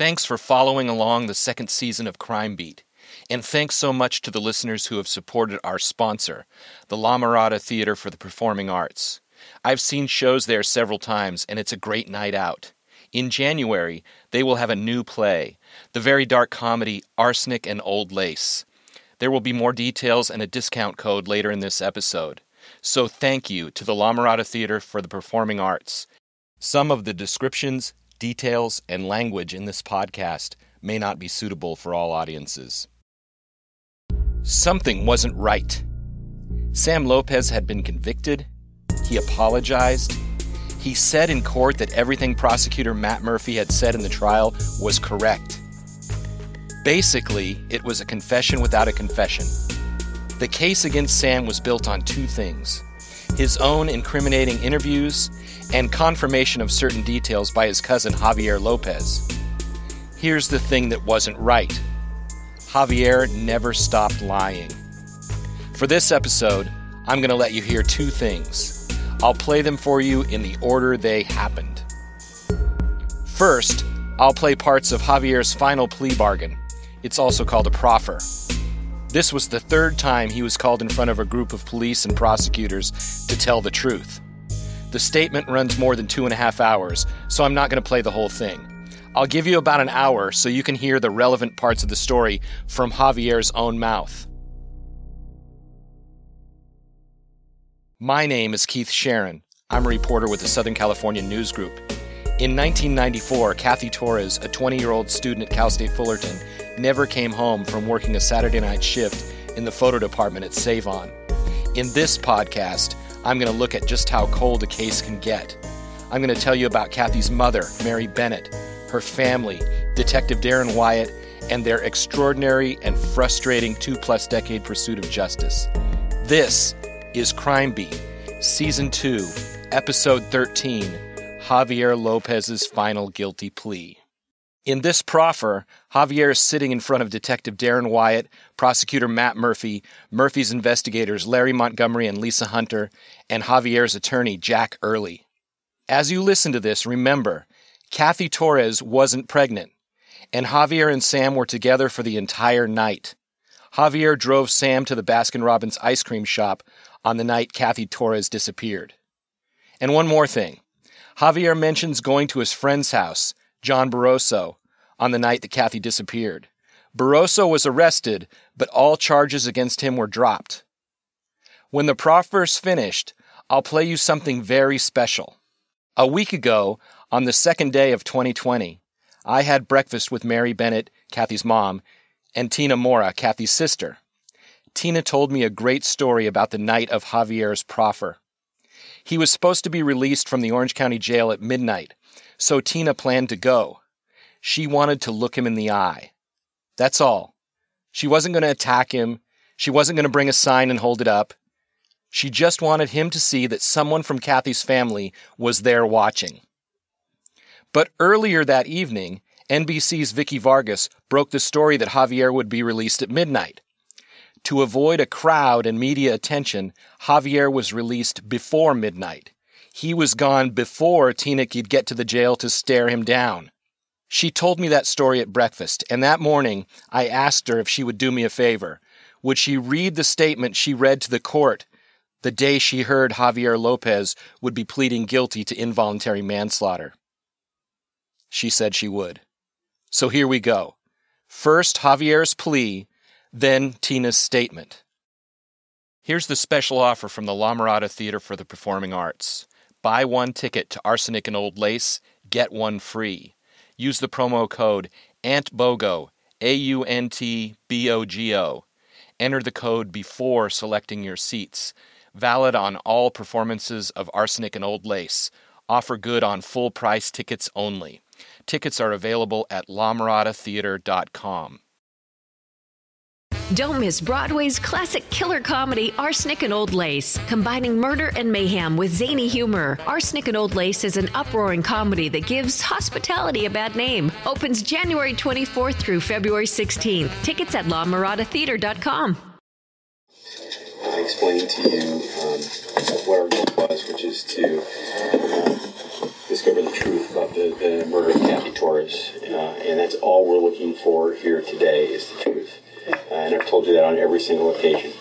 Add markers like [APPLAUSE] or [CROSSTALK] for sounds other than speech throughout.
Thanks for following along the second season of Crime Beat. And thanks so much to the listeners who have supported our sponsor, the La Mirada Theater for the Performing Arts. I've seen shows there several times, and it's a great night out. In January, they will have a new play, the very dark comedy Arsenic and Old Lace. There will be more details and a discount code later in this episode. So thank you to the La Mirada Theater for the Performing Arts. Some of the descriptions, details, and language in this podcast may not be suitable for all audiences. Something wasn't right. Sam Lopez had been convicted. He apologized. He said in court that everything prosecutor Matt Murphy had said in the trial was correct. Basically, it was a confession without a confession. The case against Sam was built on two things his own incriminating interviews and confirmation of certain details by his cousin Javier Lopez. Here's the thing that wasn't right Javier never stopped lying. For this episode, I'm going to let you hear two things. I'll play them for you in the order they happened. First, I'll play parts of Javier's final plea bargain. It's also called a proffer. This was the third time he was called in front of a group of police and prosecutors to tell the truth. The statement runs more than two and a half hours, so I'm not going to play the whole thing. I'll give you about an hour so you can hear the relevant parts of the story from Javier's own mouth. My name is Keith Sharon. I'm a reporter with the Southern California News Group. In 1994, Kathy Torres, a 20 year old student at Cal State Fullerton, never came home from working a Saturday night shift in the photo department at Sav-On. In this podcast, I'm going to look at just how cold a case can get. I'm going to tell you about Kathy's mother, Mary Bennett, her family, Detective Darren Wyatt, and their extraordinary and frustrating two plus decade pursuit of justice. This is Crime Beat, Season 2, Episode 13 Javier Lopez's Final Guilty Plea. In this proffer, Javier is sitting in front of Detective Darren Wyatt, prosecutor Matt Murphy, Murphy's investigators Larry Montgomery and Lisa Hunter, and Javier's attorney Jack Early. As you listen to this, remember, Kathy Torres wasn't pregnant, and Javier and Sam were together for the entire night. Javier drove Sam to the Baskin Robbins ice cream shop on the night Kathy Torres disappeared. And one more thing Javier mentions going to his friend's house John Barroso, on the night that Kathy disappeared. Barroso was arrested, but all charges against him were dropped. When the proffer's finished, I'll play you something very special. A week ago, on the second day of 2020, I had breakfast with Mary Bennett, Kathy's mom, and Tina Mora, Kathy's sister. Tina told me a great story about the night of Javier's proffer. He was supposed to be released from the Orange County Jail at midnight, so Tina planned to go. She wanted to look him in the eye. That's all. She wasn't going to attack him. She wasn't going to bring a sign and hold it up. She just wanted him to see that someone from Kathy's family was there watching. But earlier that evening, NBC's Vikki Vargas broke the story that Javier would be released at midnight. To avoid a crowd and media attention, Javier was released before midnight. He was gone before Tina could get to the jail to stare him down. She told me that story at breakfast, and that morning I asked her if she would do me a favor. Would she read the statement she read to the court the day she heard Javier Lopez would be pleading guilty to involuntary manslaughter? She said she would. So here we go. First, Javier's plea, then Tina's statement. Here's the special offer from the La Mirada Theater for the Performing Arts. Buy one ticket to Arsenic and Old Lace, get one free. Use the promo code AUNTBOGO, A U N T B O G O. Enter the code before selecting your seats. Valid on all performances of Arsenic and Old Lace. Offer good on full price tickets only. Tickets are available at lamiradatheater.com. Don't miss Broadway's classic killer comedy, Arsenic and Old Lace, combining murder and mayhem with zany humor. Arsenic and Old Lace is an uproaring comedy that gives hospitality a bad name. Opens January 24th through February 16th. Tickets at lamiradatheater.com. I explained to you um, what our goal was, which is to uh, discover the truth about the, the murder of Kathy Torres. Uh, and that's all we're looking for here today is the truth. And I've told you that on every single occasion.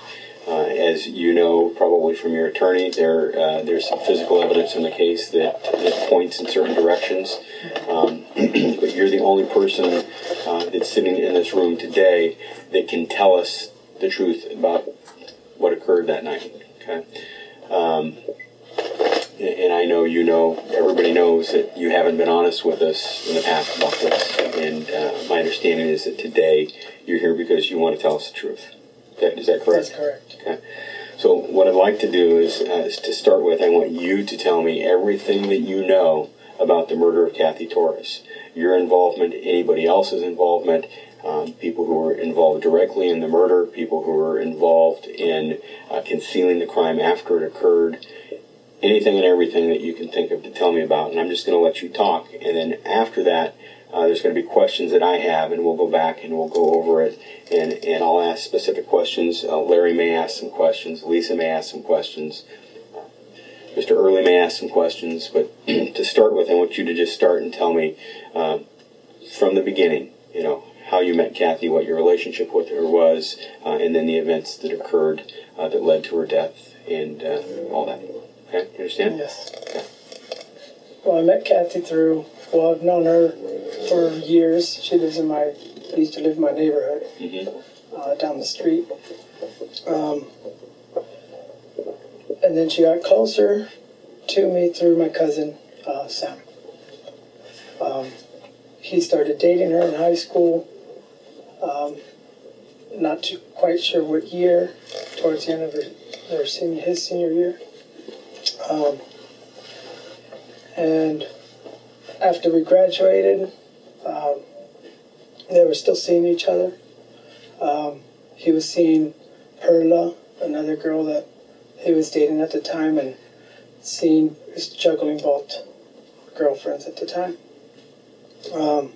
Uh, as you know, probably from your attorney, there uh, there's some physical evidence in the case that, that points in certain directions. Um, [CLEARS THROAT] but you're the only person uh, that's sitting in this room today that can tell us the truth about what occurred that night. Okay. Um, and I know you know, everybody knows that you haven't been honest with us in the past about this. And uh, my understanding is that today you're here because you want to tell us the truth. Is that correct? That's correct. Okay. So what I'd like to do is, uh, is to start with, I want you to tell me everything that you know about the murder of Kathy Torres. Your involvement, anybody else's involvement, um, people who were involved directly in the murder, people who were involved in uh, concealing the crime after it occurred, anything and everything that you can think of to tell me about. And I'm just going to let you talk. And then after that, uh, there's going to be questions that I have, and we'll go back and we'll go over it. And, and I'll ask specific questions. Uh, Larry may ask some questions. Lisa may ask some questions. Mr. Early may ask some questions. But [CLEARS THROAT] to start with, I want you to just start and tell me uh, from the beginning, you know, how you met Kathy, what your relationship with her was, uh, and then the events that occurred uh, that led to her death, and uh, all that. Okay, you understand? Yes. Well, I met Kathy through, well, I've known her for years. She lives in my, used to live in my neighborhood Mm-hmm. uh, down the street. Um, and then she got closer to me through my cousin, uh, Sam. Um, he started dating her in high school. Um, not too, quite sure what year, towards the end of her, their senior, his senior year. Um, and after we graduated, um, they were still seeing each other. Um, he was seeing Perla, another girl that he was dating at the time, and seeing, was juggling both girlfriends at the time. Um,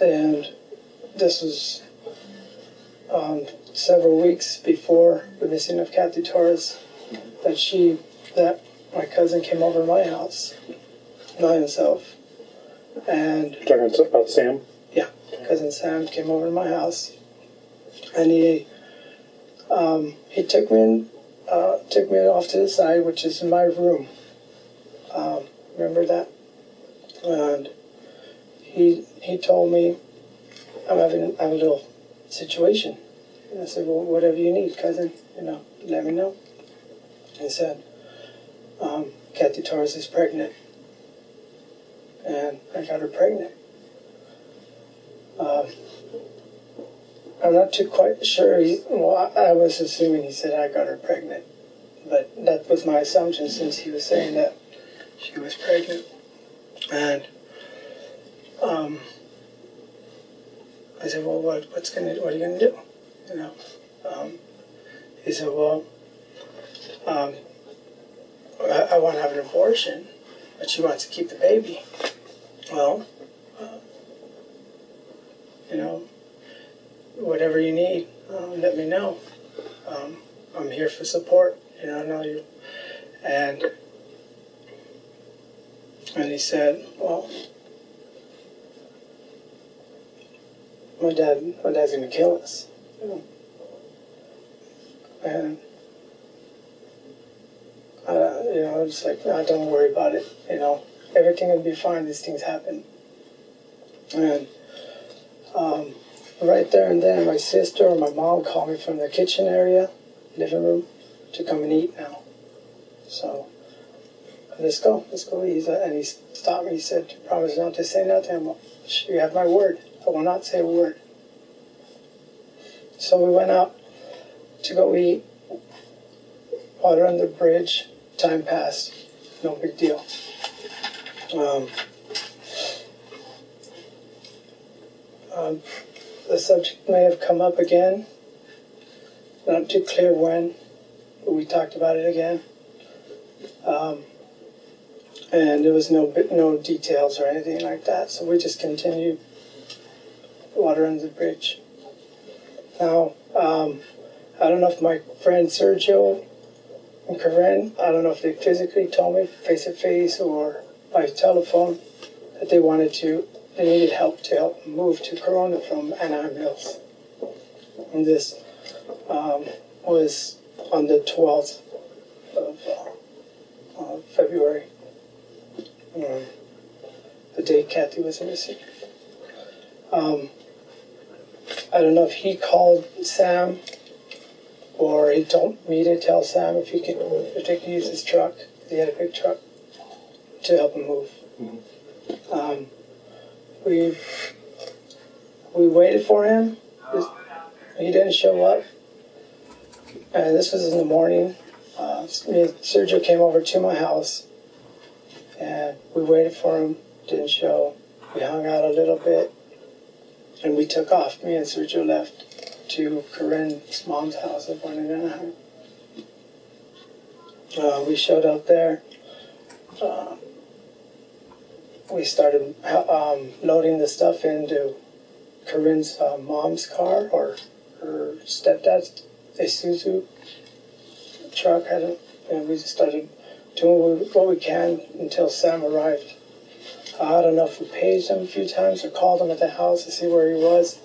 and this was um, several weeks before the missing of Kathy Torres that she that my cousin came over to my house by himself. And You're talking about Sam? Yeah. Cousin Sam came over to my house. And he um, he took me in, uh, took me off to the side which is in my room. Um, remember that? And he he told me I'm having I have a little situation. And I said well whatever you need cousin you know let me know. He said um, Kathy Torres is pregnant and I got her pregnant um, I'm not too quite sure. He, well, I, was assuming he said I got her pregnant, but that was my assumption since he was saying that she was pregnant. And um, I said, "Well, what, what's gonna, what are you gonna do?" You know. Um, he said, "Well, um, I, I want to have an abortion, but she wants to keep the baby." Well, you know, whatever you need, uh, let me know. Um, I'm here for support. You know, I know you. And and he said, well, my dad, my dad's gonna kill us. And uh, you know, it's like, no, don't worry about it. You know, everything will be fine. These things happen. And um, right there and then, my sister or my mom called me from the kitchen area, living room, to come and eat now. So, let's go, let's go and he stopped me. He said, "Promise not to say nothing." Well, you have my word. I will not say a word. So we went out to go eat. Water under the bridge. Time passed. No big deal. Um, um, the subject may have come up again. Not too clear when, but we talked about it again. Um, and there was no no details or anything like that, so we just continued water under the bridge. Now, um, I don't know if my friend Sergio and Corinne, I don't know if they physically told me face to face or by telephone that they wanted to, they needed help to help move to Corona from Anaheim Hills. And this um, was on the 12th of uh, uh, February, um, the day Kathy was missing. Um, I don't know if he called Sam or he told me to tell Sam if he could if they could use his truck. He had a big truck to help him move. Um, we we waited for him. He didn't show up, and this was in the morning. Uh, Sergio came over to my house, and we waited for him. Didn't show. We hung out a little bit, and we took off. Me and Sergio left to Corinne's mom's house up in Anaheim. Uh, we showed up there. Uh, we started um, loading the stuff into Corinne's uh, mom's car or her stepdad's Isuzu truck. I don't, and we just started doing what we can until Sam arrived. I don't know if we paged him a few times or called him at the house to see where he was.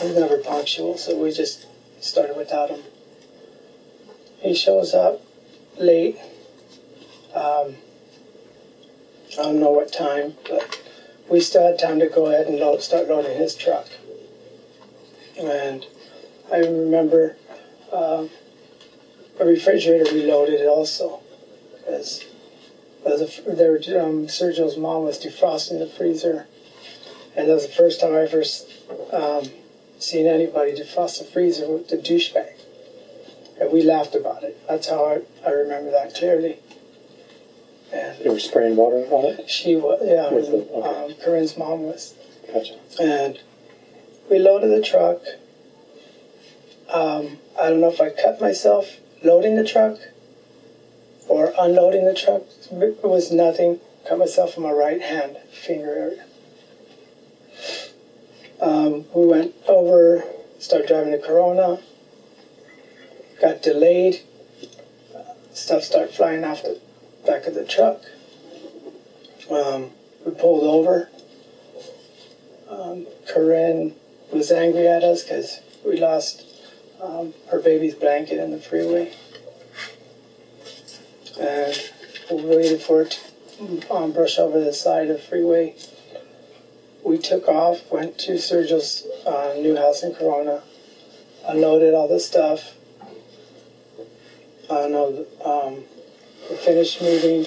Was never punctual, so we just started without him. He shows up late. Um, I don't know what time, but we still had time to go ahead and load, start loading his truck. And I remember uh, a refrigerator we loaded also, because there, um, Sergio's mom was defrosting the freezer, and that was the first time I ever um, seen anybody defrost the freezer with the douchebag. And we laughed about it. That's how I, I remember that clearly. And they were spraying water on it? She was, yeah. The, okay. um, Corinne's mom was. Gotcha. And we loaded the truck. Um, I don't know if I cut myself loading the truck or unloading the truck. It was nothing. Cut myself in my right hand finger area. Um, we went over, started driving to Corona, got delayed. Stuff started flying off the back of the truck. Um, we pulled over. Um, Corinne was angry at us because we lost um, her baby's blanket in the freeway. And we waited for it to um, brush over the side of the freeway. We took off, went to Sergio's uh, new house in Corona, unloaded all the stuff. I don't know, um, we finished moving.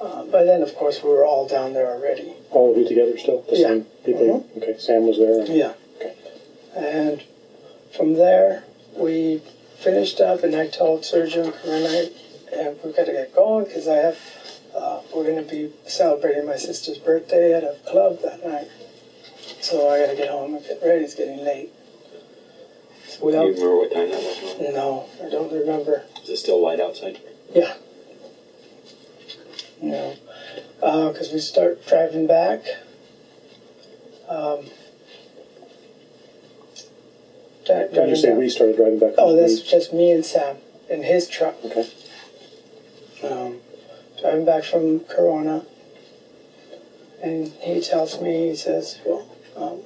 Uh, by then, of course, we were all down there already. All of you together still? The yeah. same people? Mm-hmm. Okay, Sam was there? Yeah. Okay. And from there, we finished up, and I told Sergio and Corinne, and we've got to get going because I have, uh, we're going to be celebrating my sister's birthday at a club that night. So I got to get home and get ready. It's getting late. So Do you remember what time that was? No, I don't remember. Is it still light outside? Yeah. No, because uh, we start driving back. Um, when you say back. we started driving back? Oh, that's just me and Sam in his truck. Okay. Um, driving back from Corona, and he tells me, he says, "Well, um,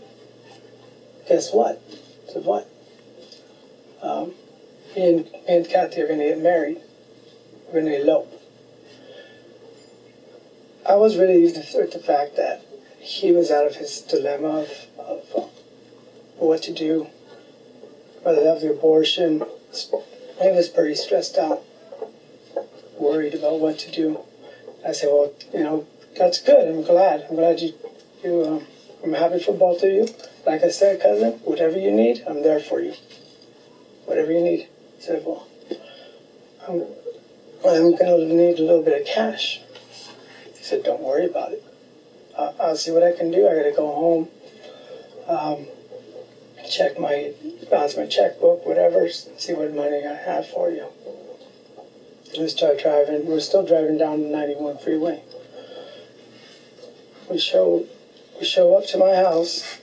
guess what?" I said, "What?" Um, me and, me and Kathy are going to get married. We're going to elope. I was relieved with the fact that he was out of his dilemma of, of uh, what to do, whether to have the abortion. He was pretty stressed out, worried about what to do. I said, well, you know, that's good. I'm glad. I'm glad you, you um, I'm happy for both of you. Like I said, cousin, whatever you need, I'm there for you. Whatever you need. I said, well, I'm, I'm going to need a little bit of cash. He said, don't worry about it. Uh, I'll see what I can do. I got to go home, um, check my, bounce my checkbook, whatever, see what money I have for you. We start driving. We're still driving down the 91 freeway. We show, we show up to my house.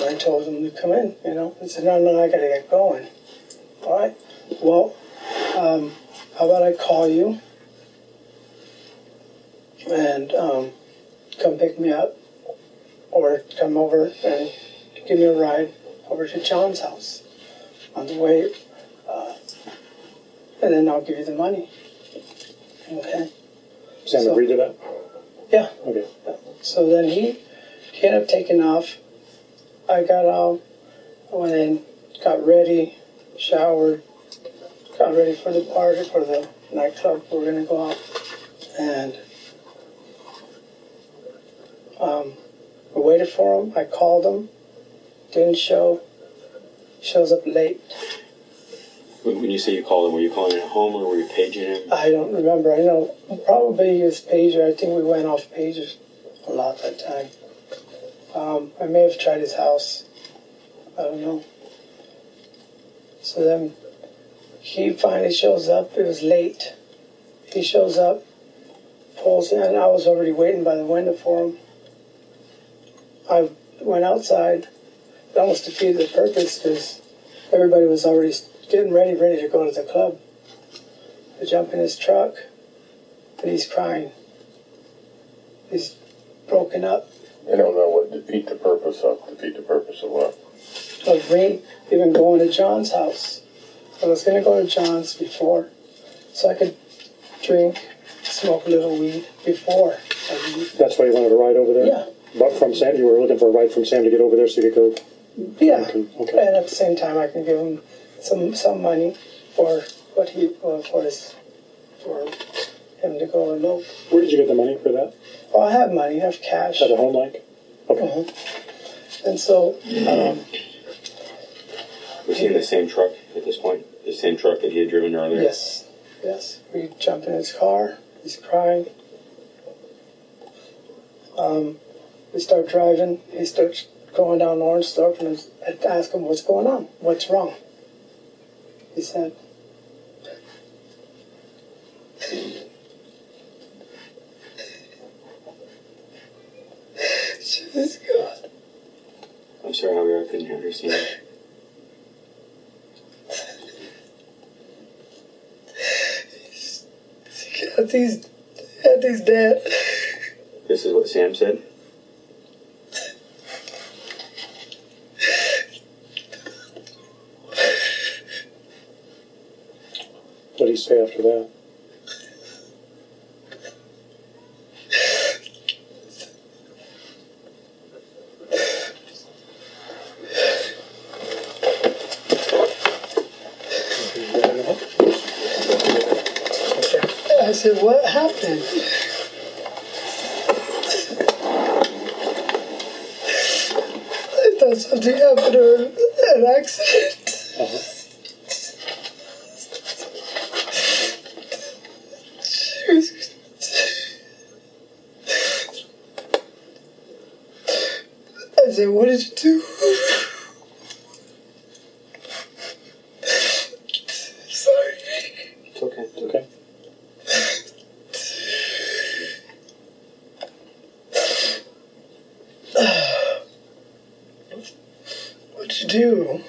I told them to come in, you know. He said, no, no, I got to get going. All right. Well, um, how about I call you and um, come pick me up or come over and give me a ride over to John's house on the way, uh, and then I'll give you the money. Okay. Sam So- agreed to that? Yeah. Okay. So then he, he ended up taking off. I got out, I went in, got ready, showered, got ready for the party, for the nightclub. We are going to go out. And um, we waited for him. I called him, didn't show. Shows up late. When you say you called him, were you calling at home or were you paging him? I don't remember. I know probably his pager. I think we went off pagers a lot that time. Um, I may have tried his house. I don't know. So then he finally shows up. It was late. He shows up, pulls in. I was already waiting by the window for him. I went outside. It almost defeated the purpose because everybody was already getting ready, ready to go to the club. I jump in his truck, and he's crying. He's broken up. I don't know what defeat the purpose of. Defeat the purpose of what? Of me even going to John's house. I was gonna go to John's before, so I could drink, smoke a little weed before I leave. That's why you wanted to ride over there? Yeah, But from Sam, you were looking for a ride from Sam to get over there so you could go. yeah. Okay. okay. And at the same time, I can give him some some money for what he well, for his for him to go elope. Where did you get the money for that? Well, I have money. I have cash. At a home like? Okay. Mhm. And so, um, Was he in the same truck at this point? The same truck that he had driven earlier? yes, yes, we jump in his car. He's crying. Um, we start driving. He starts going down Ornsdorf, and I ask him, "What's going on? What's wrong?" He said, "Jesus God." I'm sorry, Javier, I couldn't understand. Kathy's, Kathy's dead. This is what Sam said? He say after that? I said, "What happened?" I thought something happened or an accident. She was- I said, "What did you do?" Sorry. It's okay. Okay. What'd you?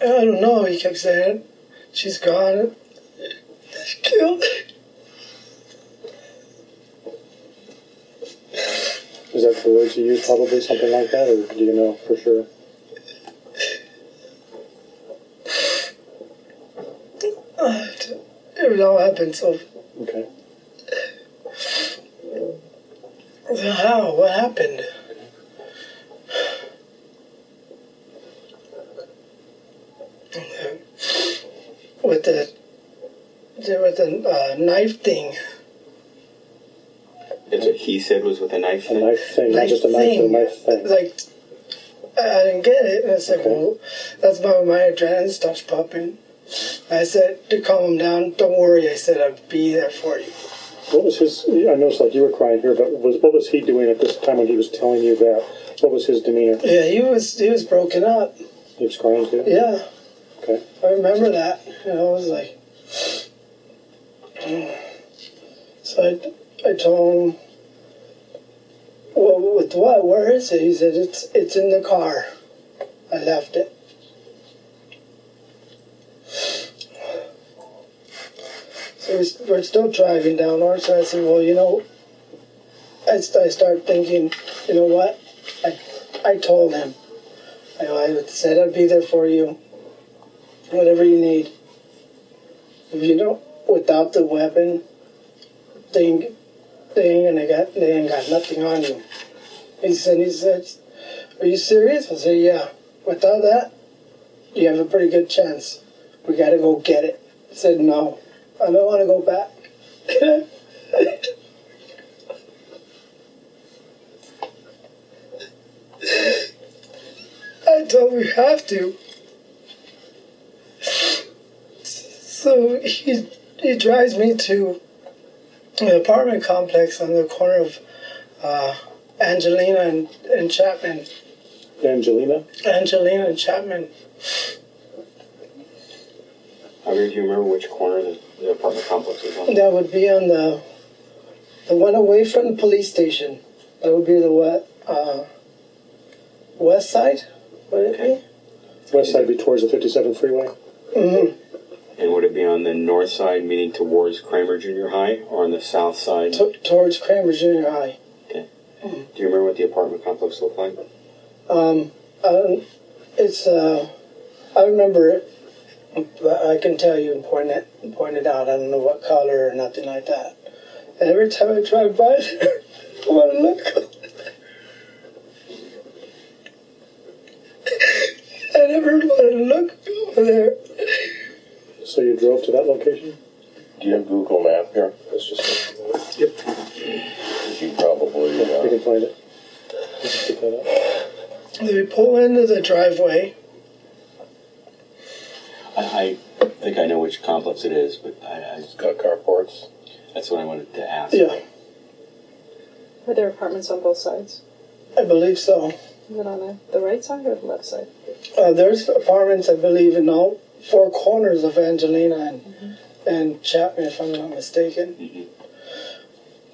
I don't know, he kept saying. She's gone. She killed. Is that the words you used? Probably something like that, or do you know for sure? [SIGHS] It all happened so. Okay. How? What happened? With the. With the uh, knife thing. That's what he said was with a knife A thing? knife thing, not just a knife, but a knife thing. Like, I I didn't get it. And I said, Okay. well, that's about when my adrenaline starts popping. I said, to calm him down, don't worry. I said, I'll be there for you. What was his? I noticed like you were crying here, but was what was he doing at this time when he was telling you that? What was his demeanor? Yeah, he was he was broken up. He was crying too. Yeah, Okay. I remember that. You know, I was like, so I, I told him, well, with what? Where is it? He said, it's it's in the car. I left it. We- we're still driving down north, so I said, well, you know, I, I start thinking, you know what? I, I told him. I, I said I'd be there for you, whatever you need. If you don't, without the weapon, they ain't, they ain't gonna got, they ain't got nothing on you. He said, he said, are you serious? I said, yeah. Without that, you have a pretty good chance. We gotta go get it. I said, no, I don't want to go back. [LAUGHS] I told we have to. So he, he drives me to an apartment complex on the corner of uh, Angelina and, and Chapman. Angelina? Angelina and Chapman. Javier, do you remember which corner the, the apartment complex was on? That would be on the the one away from the police station. That would be the what uh, west side. Would it be? West side would be towards the 57 freeway? Mm-hmm. And would it be on the north side, meaning towards Kraemer Junior High, or on the south side? T- towards Kraemer Junior High. Okay. Do you remember what the apartment complex looked like? Um, I don't, it's uh, I remember it, but I can tell you and point it point it out. I don't know what color or nothing like that. And every time I drive by there, [LAUGHS] I want to look. I never want to look over there. So you drove to that location? Do you have Google Map here? That's just. Yep. You probably, Yeah, we uh, can find it. Let's get that up. Pull into the driveway. I, I think I know which complex it is, but I, I, got carports. that's what I wanted to ask. Yeah, Are there apartments on both sides? I believe so. Is it on the, the right side or the left side? Uh, there's apartments, I believe, in all four corners of Angelina and, and Chapman, if I'm not mistaken.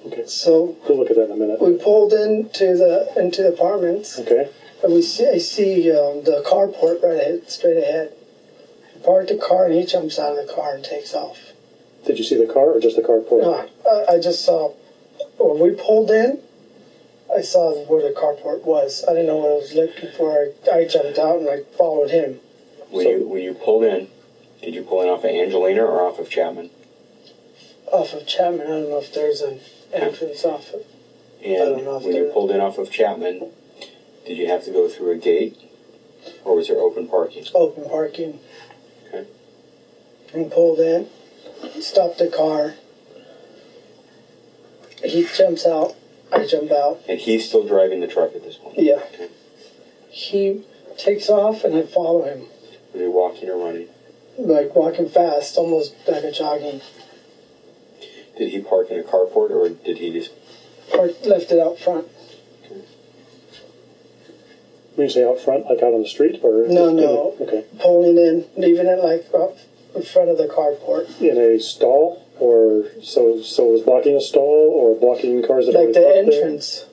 Okay. So We'll look at that in a minute. we pulled into the into the apartments, Okay. and we see I see um, the carport right ahead, straight ahead. We park the car, and he jumps out of the car and takes off. Did you see the car or just the carport? No, I, I just saw when we pulled in. I saw where the carport was. I didn't know what I was looking for. I, I jumped out and I followed him. When you when you pulled in, did you pull in off of Angelina or off of Chapman? off of Chapman. I don't know if there's an entrance off of. don't know And if when you pulled in off of Chapman, did you have to go through a gate, or was there open parking? open parking. Okay. And pulled in, stopped the car. He jumps out. I jump out. And he's still driving the truck at this point. Yeah. Okay. He takes off and I follow him, Are he walking or running? like walking fast, almost like a jogging. Did he park in a carport or did he just? Park, left it out front. When you say out front, like out on the street, or No, in a- no. okay, Pulling in, leaving it like up in front of the carport. in a stall, or so so it was blocking a stall, or blocking cars that Like the parked there? entrance.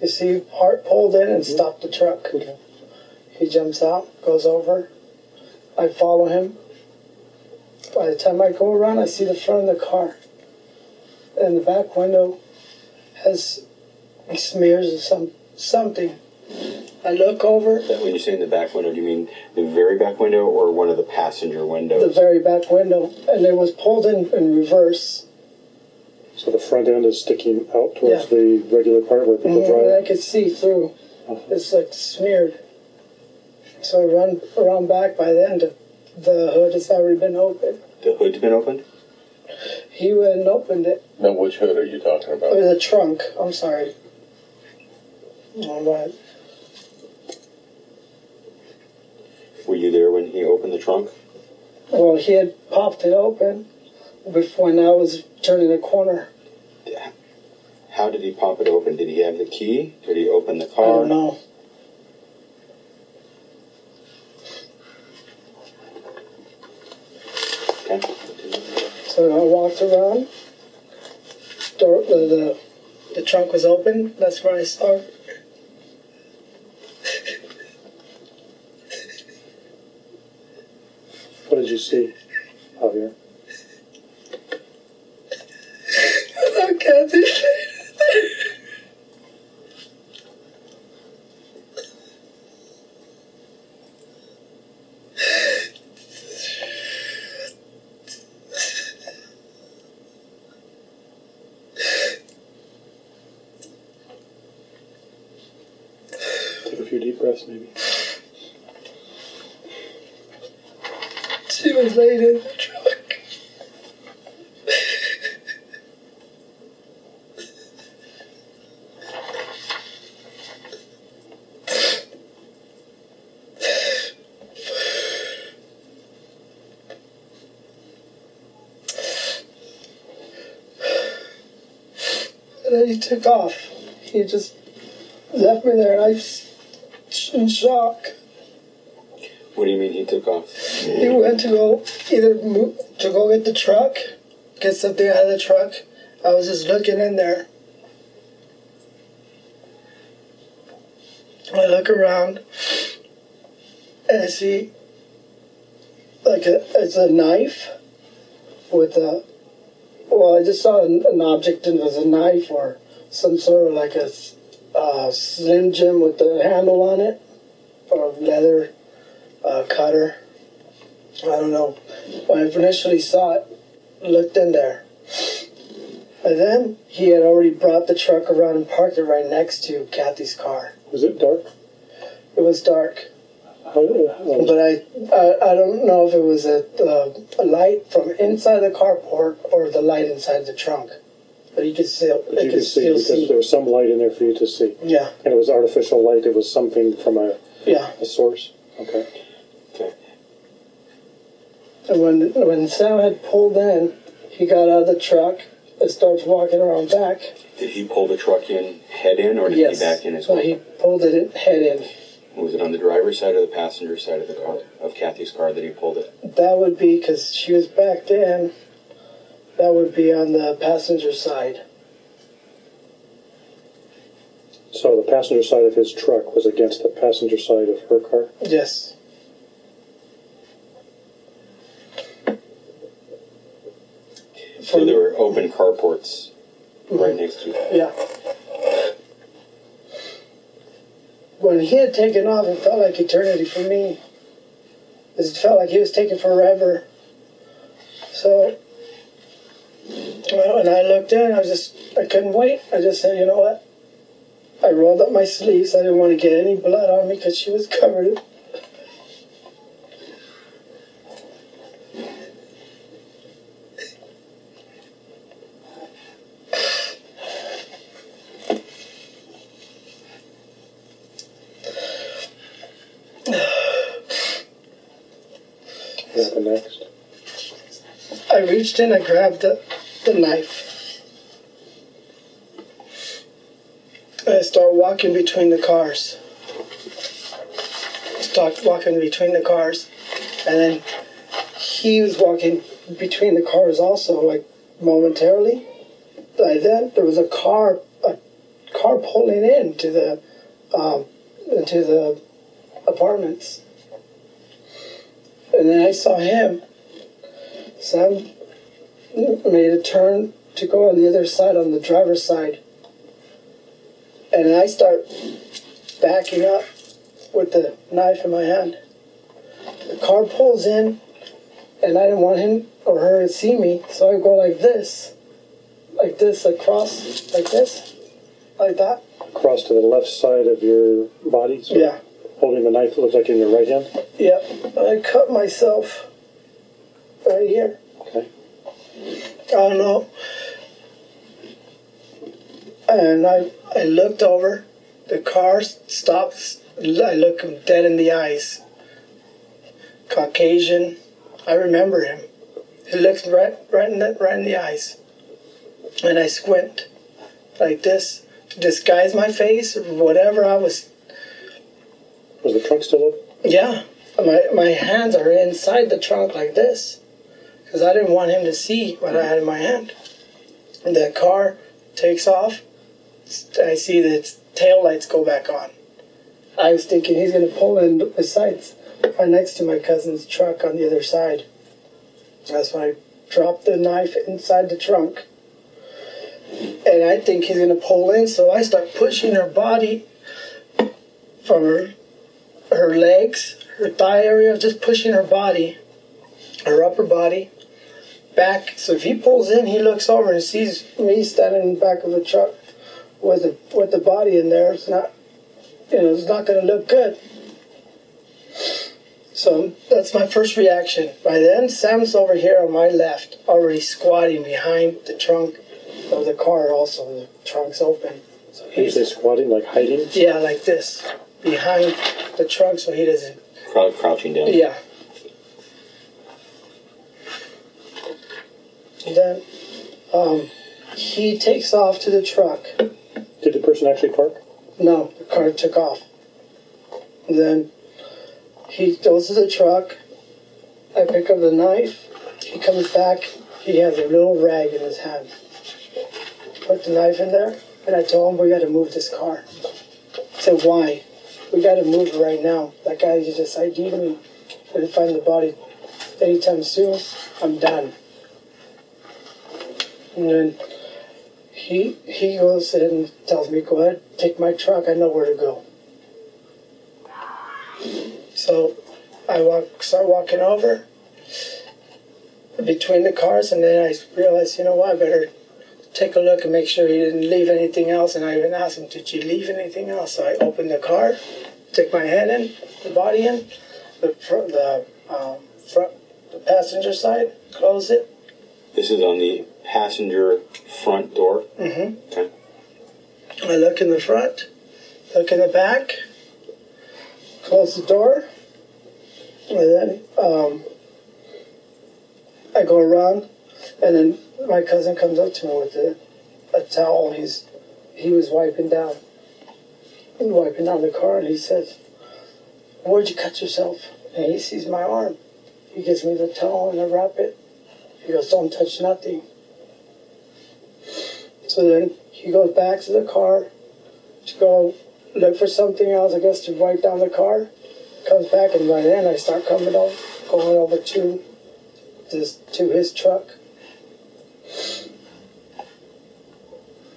You see, Hart pulled in and mm-hmm. stopped the truck. Okay. He jumps out, goes over. I follow him. By the time I go around, I see the front of the car. And the back window has smears of some something. I look over That when you say in the back window, do you mean the very back window or one of the passenger windows? the very back window, and it was pulled in in reverse. So the front end is sticking out towards Yeah. the regular part where people Mhm, and I could see through. It's like smeared. So I run around back. By then, the, the hood has already been opened. the hood's been opened. He went and opened it. Now, which hood are you talking Or about? the trunk. I'm sorry. All right. Were you there when he opened the trunk? Well, he had popped it open before when I was turning the corner. How did he pop it open? Did he have the key? Did he open the car? I don't know. Okay. So I walked around. Door, the, the the trunk was open. That's where I saw. Did you see, Javier? Kathy. Take a few deep breaths, maybe. She was in the truck. And then he took off. He just left me there, and I was in shock. What do you mean he took off? He went to go either move, to go get the truck, get something out of the truck. I was just looking in there. I look around and I see like a, it's a knife with a well, I just saw an, an object and it was a knife or some sort of like a uh, slim jim with the handle on it or leather uh, cutter. I don't know. When I initially saw it, looked in there. And then he had already brought the truck around and parked it right next to Kathy's car. Was it dark? It was dark, but I I, I don't know if it was a, uh, a light from inside the carport or the light inside the trunk. But you could still but you could could see still because see. there was some light in there for you to see. Yeah, And it was artificial light. It was something from a, yeah. a source. Okay. And when when Sam had pulled in, he got out of the truck and starts walking around back. Did he pull the truck in head in, or did yes. he back in as so well? he pulled it in, head in. Was it on the driver's side or the passenger side of the car, of Kathy's car that he pulled it? That would be because she was backed in. That would be on the passenger side. So the passenger side of his truck was against the passenger side of her car. Yes. So there were open carports right mm-hmm. next to it. Yeah. When he had taken off, it felt like eternity for me. It felt like he was taking forever. So, well, when I looked in, I was just, I couldn't wait. I just said, you know what? I rolled up my sleeves. I didn't want to get any blood on me because she was covered. What happened next? I reached in, I grabbed the, the knife. I start walking between the cars. Start walking between the cars. And then he was walking between the cars also, like momentarily. By then, there was a car, a car pulling into the, um, into the apartments. And then I saw him. Sam made a turn to go on the other side, on the driver's side. And I start backing up with the knife in my hand. The car pulls in, and I didn't want him or her to see me, so I go like this. Like this, across, like this, like that. Cross to the left side of your body. So Yeah, Holding the knife, it looks like in your right hand. yeah. I cut myself right here. Don't know. And I, I looked over. The car stops. I look him dead in the eyes. Caucasian. I remember him. He looks right, right in the, right in the eyes. And I squint like this to disguise my face or whatever I was. Was the trunk still open? Yeah, my my hands are inside the trunk like this, because I didn't want him to see what I had in my hand. And the car takes off. I see the tail lights go back on. I was thinking he's gonna pull in besides right next to my cousin's truck on the other side. That's when I dropped the knife inside the trunk. and I think he's gonna pull in, so I start pushing her body from her her legs, her thigh area, just pushing her body, her upper body back. So if he pulls in, he looks over and sees me standing in the back of the truck with the with the body in there. It's not, you know, it's not gonna look good. So that's my first reaction. By then, Sam's over here on my left, already squatting behind the trunk of the car. Also, the trunk's open. So You say he's squatting, like hiding? yeah, like this, behind the trunk, so he doesn't. Crouching down. Yeah. And then um, he takes off to the truck. Did the person actually park? No, the car took off. And then he goes to the truck. I pick up the knife. He comes back. He has a little rag in his hand. Put the knife in there, and I told him we got to move this car. I said, why? We got to move it right now. That guy just ID'd me. I didn't find the body anytime soon. I'm done. And then he he goes and tells me, "Go ahead, take my truck. I know where to go." So I walk, start walking over between the cars, and then I realize, you know what? I better take a look and make sure he didn't leave anything else. And I even asked him, "Did you leave anything else?" So I opened the car, stick my head in, the body in, the fr- the um, front, the passenger side, close it. This is on the passenger front door. Mm-hmm. Okay. I look in the front, look in the back, close the door, and then um, I go around, and then my cousin comes up to me with a, a towel. He's he was wiping down, wiping down the car, and he says, "Where'd you cut yourself?" And he sees my arm. He gives me the towel and I wrap it. He goes, "Don't touch nothing." So then he goes back to the car to go look for something else, I guess, to wipe down the car. Comes back, and by then I start coming over, going over to this to his truck.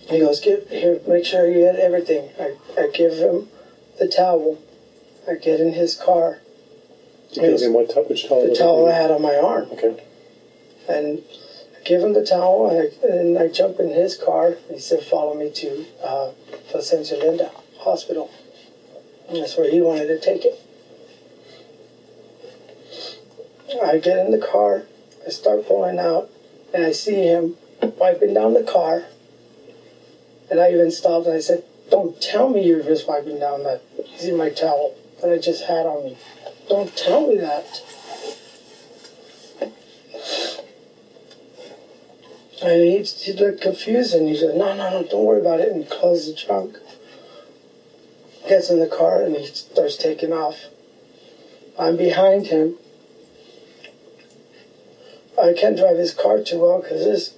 He goes, "Give here, make sure you get everything." I, I give him the towel. I get in his car. You gave him what, towel- which towel? The towel I had on my arm Okay. and give him the towel, and I, and I jump in his car. He said, "Follow me to uh, Placentia Linda Hospital." And that's where he wanted to take it. I get in the car. I start pulling out, and I see him wiping down the car. And I even stopped and I said, "Don't tell me you're just wiping down that using my towel that I just had on me. Don't tell me that." And he, he looked confused and he said, No, no, no, don't worry about it. And he closed the trunk. Gets in the car and he starts taking off. I'm behind him. I can't drive his car too well because his,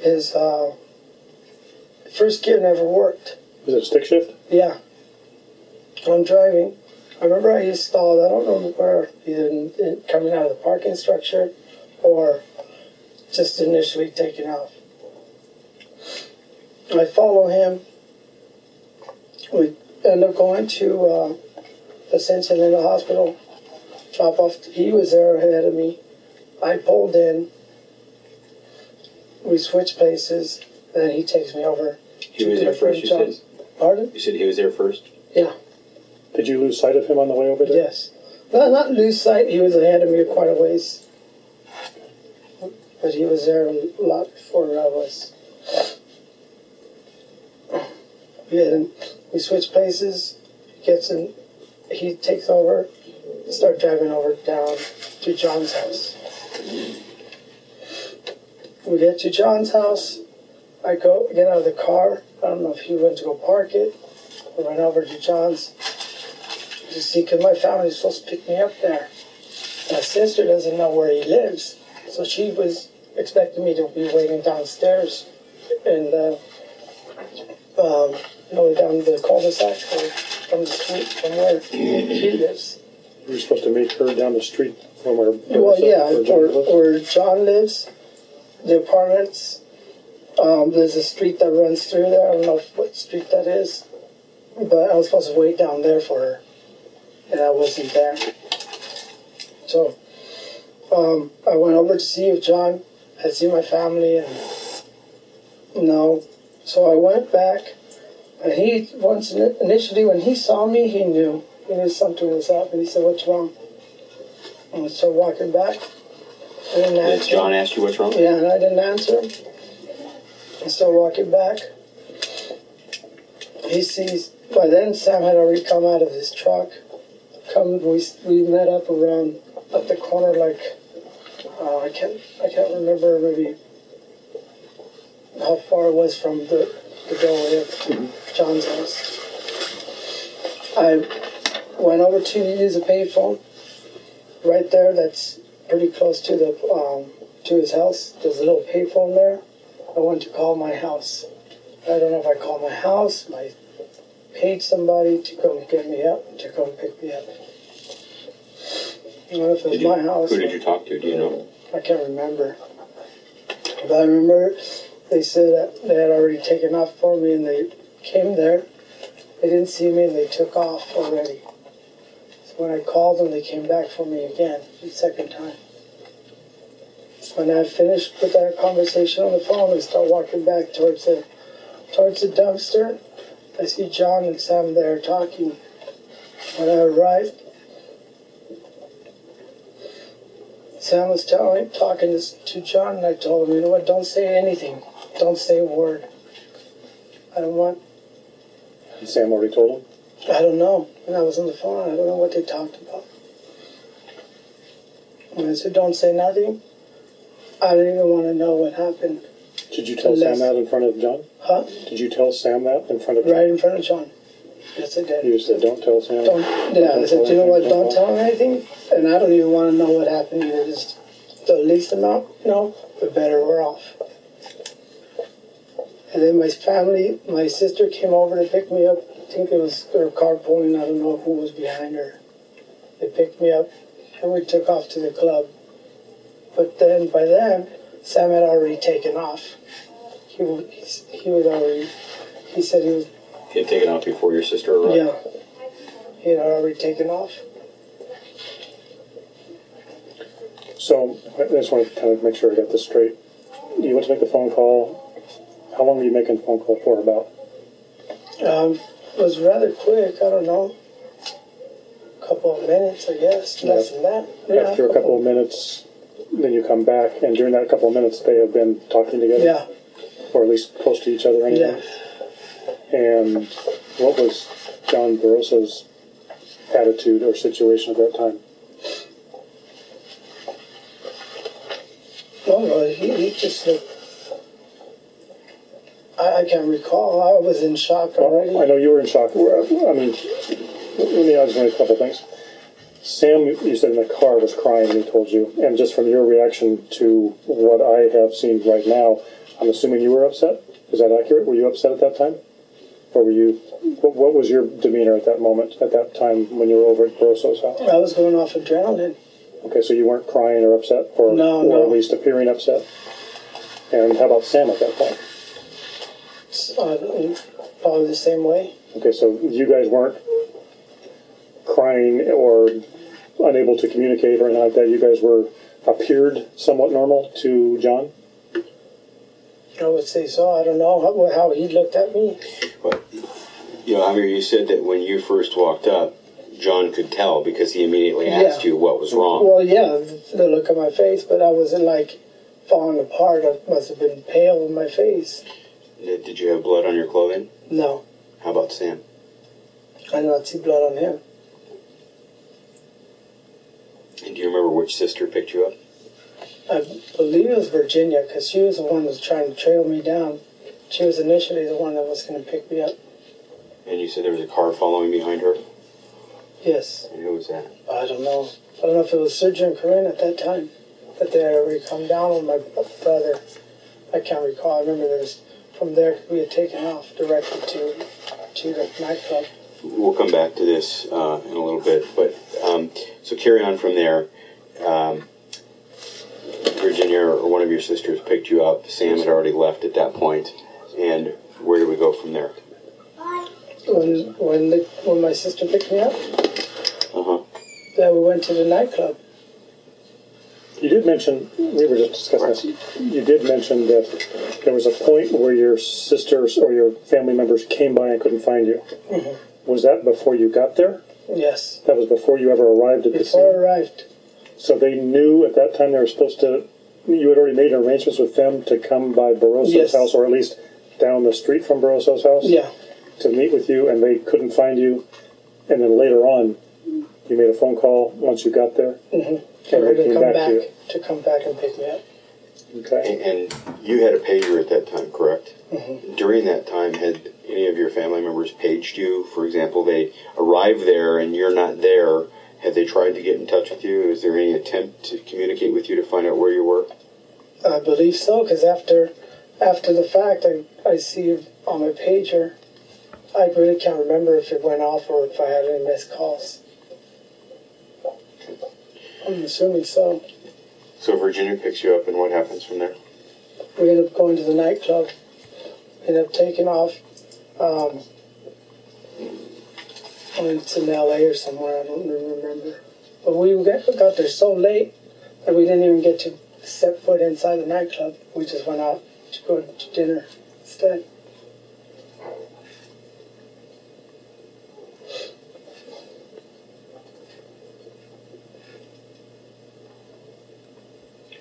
his uh, first gear never worked. Was it stick shift? Yeah. I'm driving. I remember I stalled. I don't know where, either in, in, coming out of the parking structure or just initially taking off. I follow him. We end up going to uh, the St. Helena Hospital. Drop off. He was there ahead of me. I pulled in. We switch places, and then he takes me over. He to was there first, you said? Pardon? You said he was there first? Yeah. Did you lose sight of him on the way over there? Yes. No, not lose sight. He was ahead of me quite a ways. But he was there a lot before I was. Yeah, we switch places. Gets in. He takes over. Start driving over down to John's house. We get to John's house. I go get out of the car. I don't know if he went to go park it. I went over to John's to see because my family's supposed to pick me up there. My sister doesn't know where he lives, so she was expecting me to be waiting downstairs and uh, um, you know, down the cul-de-sac or from the street from where he lives. You were supposed to meet her down the street from where. Well, yeah, where John or, lives? or John lives. The apartments Um, there's a street that runs through there. I don't know if- what street that is, but I was supposed to wait down there for her, and I wasn't there. So um, I went over to see if John had see my family, and no. So I went back, and he once initially when he saw me, he knew he knew something was up, and he said, "What's wrong?" And I started walking back. I didn't Did. John ask you what's wrong? Yeah, and I didn't answer. I started walking back. He sees. By then, Sam had already come out of his truck. Come, we we met up around at the corner, like uh, I can't I can't remember maybe how far it was from the the doorway of John's house. I went over to use a payphone. Right there, that's pretty close to the um, to his house. There's a little payphone there. I went to call my house. I don't know if I called my house. I paid somebody to come get me up, to come pick me up. I don't know if it was you- my house. Who did you talk to? Do you know? I can't remember. But I remember they said they had already taken off for me and they came there. They didn't see me and they took off already. So when I called them, they came back for me again, the second time. When I finished with our conversation on the phone and start walking back towards the towards the dumpster, I see John and Sam there talking. When I arrived, Sam was telling, talking to, John, and I told him, you know what, don't say anything. Don't say a word. I don't want, Sam already told him. I don't know. When I was on the phone, I don't know what they talked about. And I said, don't say nothing. I don't even want to know what happened. Did you tell Unless- Sam that in front of John? Huh? Did you tell Sam that in front of John? Right in front of John. Yes, I did. You said, don't tell Sam. Don't, yeah, I said, you know what, don't tell him anything. And I don't even want to know what happened either. Just the least amount, you know, the better we're off. And then my family, my sister came over to pick me up. I think it was her carpooling. I don't know who was behind her. They picked me up and we took off to the club. But then by then, Sam had already taken off. He was, he was already, he said he was He had taken off before your sister arrived. yeah. He had already taken off. So I just want to kind of make sure I got this straight. You went to make the phone call. How long were you making the phone call for? About Um, it was rather quick. I don't know. A couple of minutes, I guess. Less than that. Yeah, after a couple of minutes, then you come back, and during that couple of minutes, they have been talking together, Yeah, or at least close to each other anyway. yeah. And what was John Barroso's attitude or situation at that time? No, no, uh, he, he just looked. I, I can't recall. I was in shock already. I know you were in shock. I mean, let me ask you a couple things. Sam, you said in the car was crying he told you, and just from your reaction to what I have seen right now, I'm assuming you were upset. Is that accurate? Were you upset at that time, or were you? What, what was your demeanor at that moment, at that time when you were over at Barroso's house? I was going off adrenaline. Okay, so you weren't crying or upset, or, No, or no. at least appearing upset. And how about Sam at that point? Uh, probably the same way. Okay, so you guys weren't crying or unable to communicate or anything like that. You guys were appeared somewhat normal to John. I would say so. I don't know how, how he looked at me. But, you know, you said that when you first walked up, John could tell because he immediately asked Yeah. you what was wrong. Well, yeah, the look on my face, but I wasn't like falling apart. I must have been pale in my face. Did did you have blood on your clothing? No, How about Sam? I did not see blood on him. And do you remember which sister picked you up? I believe it was Virginia because she was the one that was trying to trail me down. She was initially the one that was going to pick me up. And you said there was a car following behind her? Yes, And who was that? I don't know. I don't know if it was Sergio and Corinne at that time that they had already come down on my brother. I can't recall. I remember there was from there we had taken off directly to to the nightclub. We'll come back to this uh, in a little bit, but um, so carry on from there. Um, Virginia or one of your sisters picked you up. Sam had already left at that point, and where do we go from there? When when the, when my sister picked me up, Uh huh. then we went to the nightclub. You did mention, we were just discussing this, you did mention that there was a point where your sisters or your family members came by and couldn't find you. Was that before you got there? Yes, That was before you ever arrived at the scene. before I arrived. So they knew at that time they were supposed to, you had already made arrangements with them to come by Barroso's Yes. house, or at least down the street from Barroso's house? Yeah, To meet with you, and they couldn't find you, and then later on, you made a phone call once you got there? for And her they to came come back back, to you? to come back and pick me up. Okay. And you had a pager at that time, correct? Mm-hmm. During that time, had any of your family members paged you? For example, they arrive there and you're not there. Had they tried to get in touch with you? Is there any attempt to communicate with you to find out where you were? I believe so, because after after the fact, I, I see on my pager, I really can't remember if it went off or if I had any missed calls. I'm assuming so. So Virginia picks you up, and what happens from there? We end up going to the nightclub. End up taking off. Um, went in LA or somewhere, I don't remember. But we got, there so late that we didn't even get to set foot inside the nightclub. We just went out to go to dinner instead.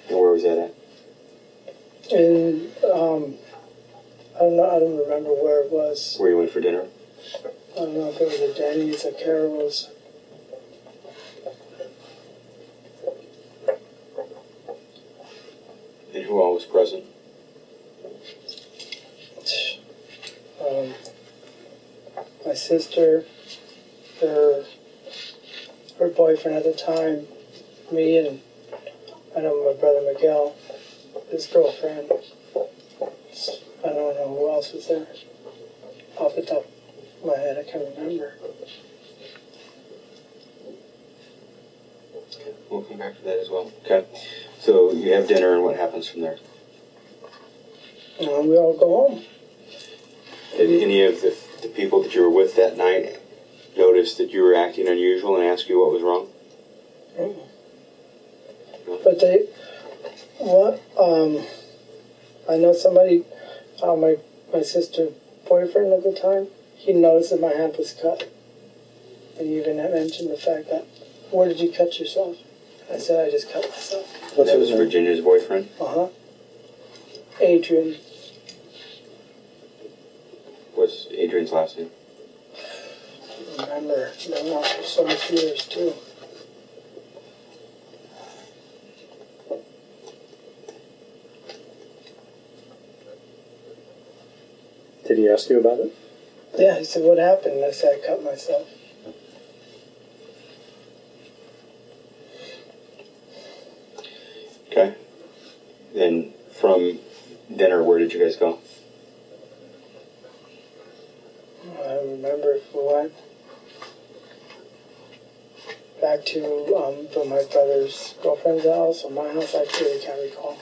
And where was that at? And um, I don't know, I don't remember where it was. Where you went for dinner? I don't know if it was a Denny's, a Carrows. And who all was present? Um, my sister, her, her boyfriend at the time, me, and I know my brother Miguel, his girlfriend. I don't know who else was there. Off the top my head, I can't remember. Okay, We'll come back to that as well. Okay. So you have dinner, and what happens from there? We all go home. Did any of the, the people that you were with that night notice that you were acting unusual and ask you what was wrong? No. But they, what? Um, I know somebody, uh, my my sister boyfriend at the time, he noticed that my hand was cut, and he even had mentioned the fact that, where did you cut yourself? I said I just cut myself. What's that his was name? Virginia's boyfriend. Uh huh. Adrian, What's Adrian's last name? remember, been on for so many years too. Did he ask you about it? Yeah, he said, what happened? And I said, I cut myself. Okay. Then from dinner, where did you guys go? I remember if we went back to um, to my brother's girlfriend's house or my house. I really can't recall.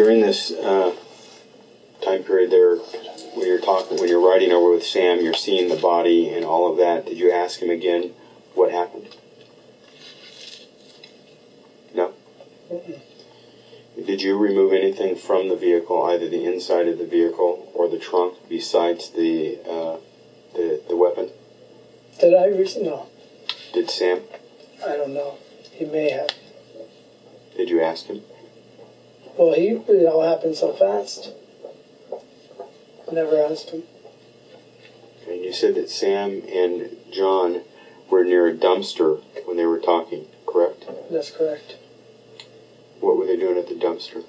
During this uh, time period there, when you're talking, when you're riding over with Sam, you're seeing the body and all of that. Did you ask him again what happened? No. Did you remove anything from the vehicle, either the inside of the vehicle or the trunk, besides the uh, the, the weapon? Did I recently? No, Did Sam? I don't know. He may have. Did you ask him? Well, he it all happened so fast. I never asked him. And you said that Sam and John were near a dumpster when they were talking, correct? That's correct. What were they doing at the dumpster?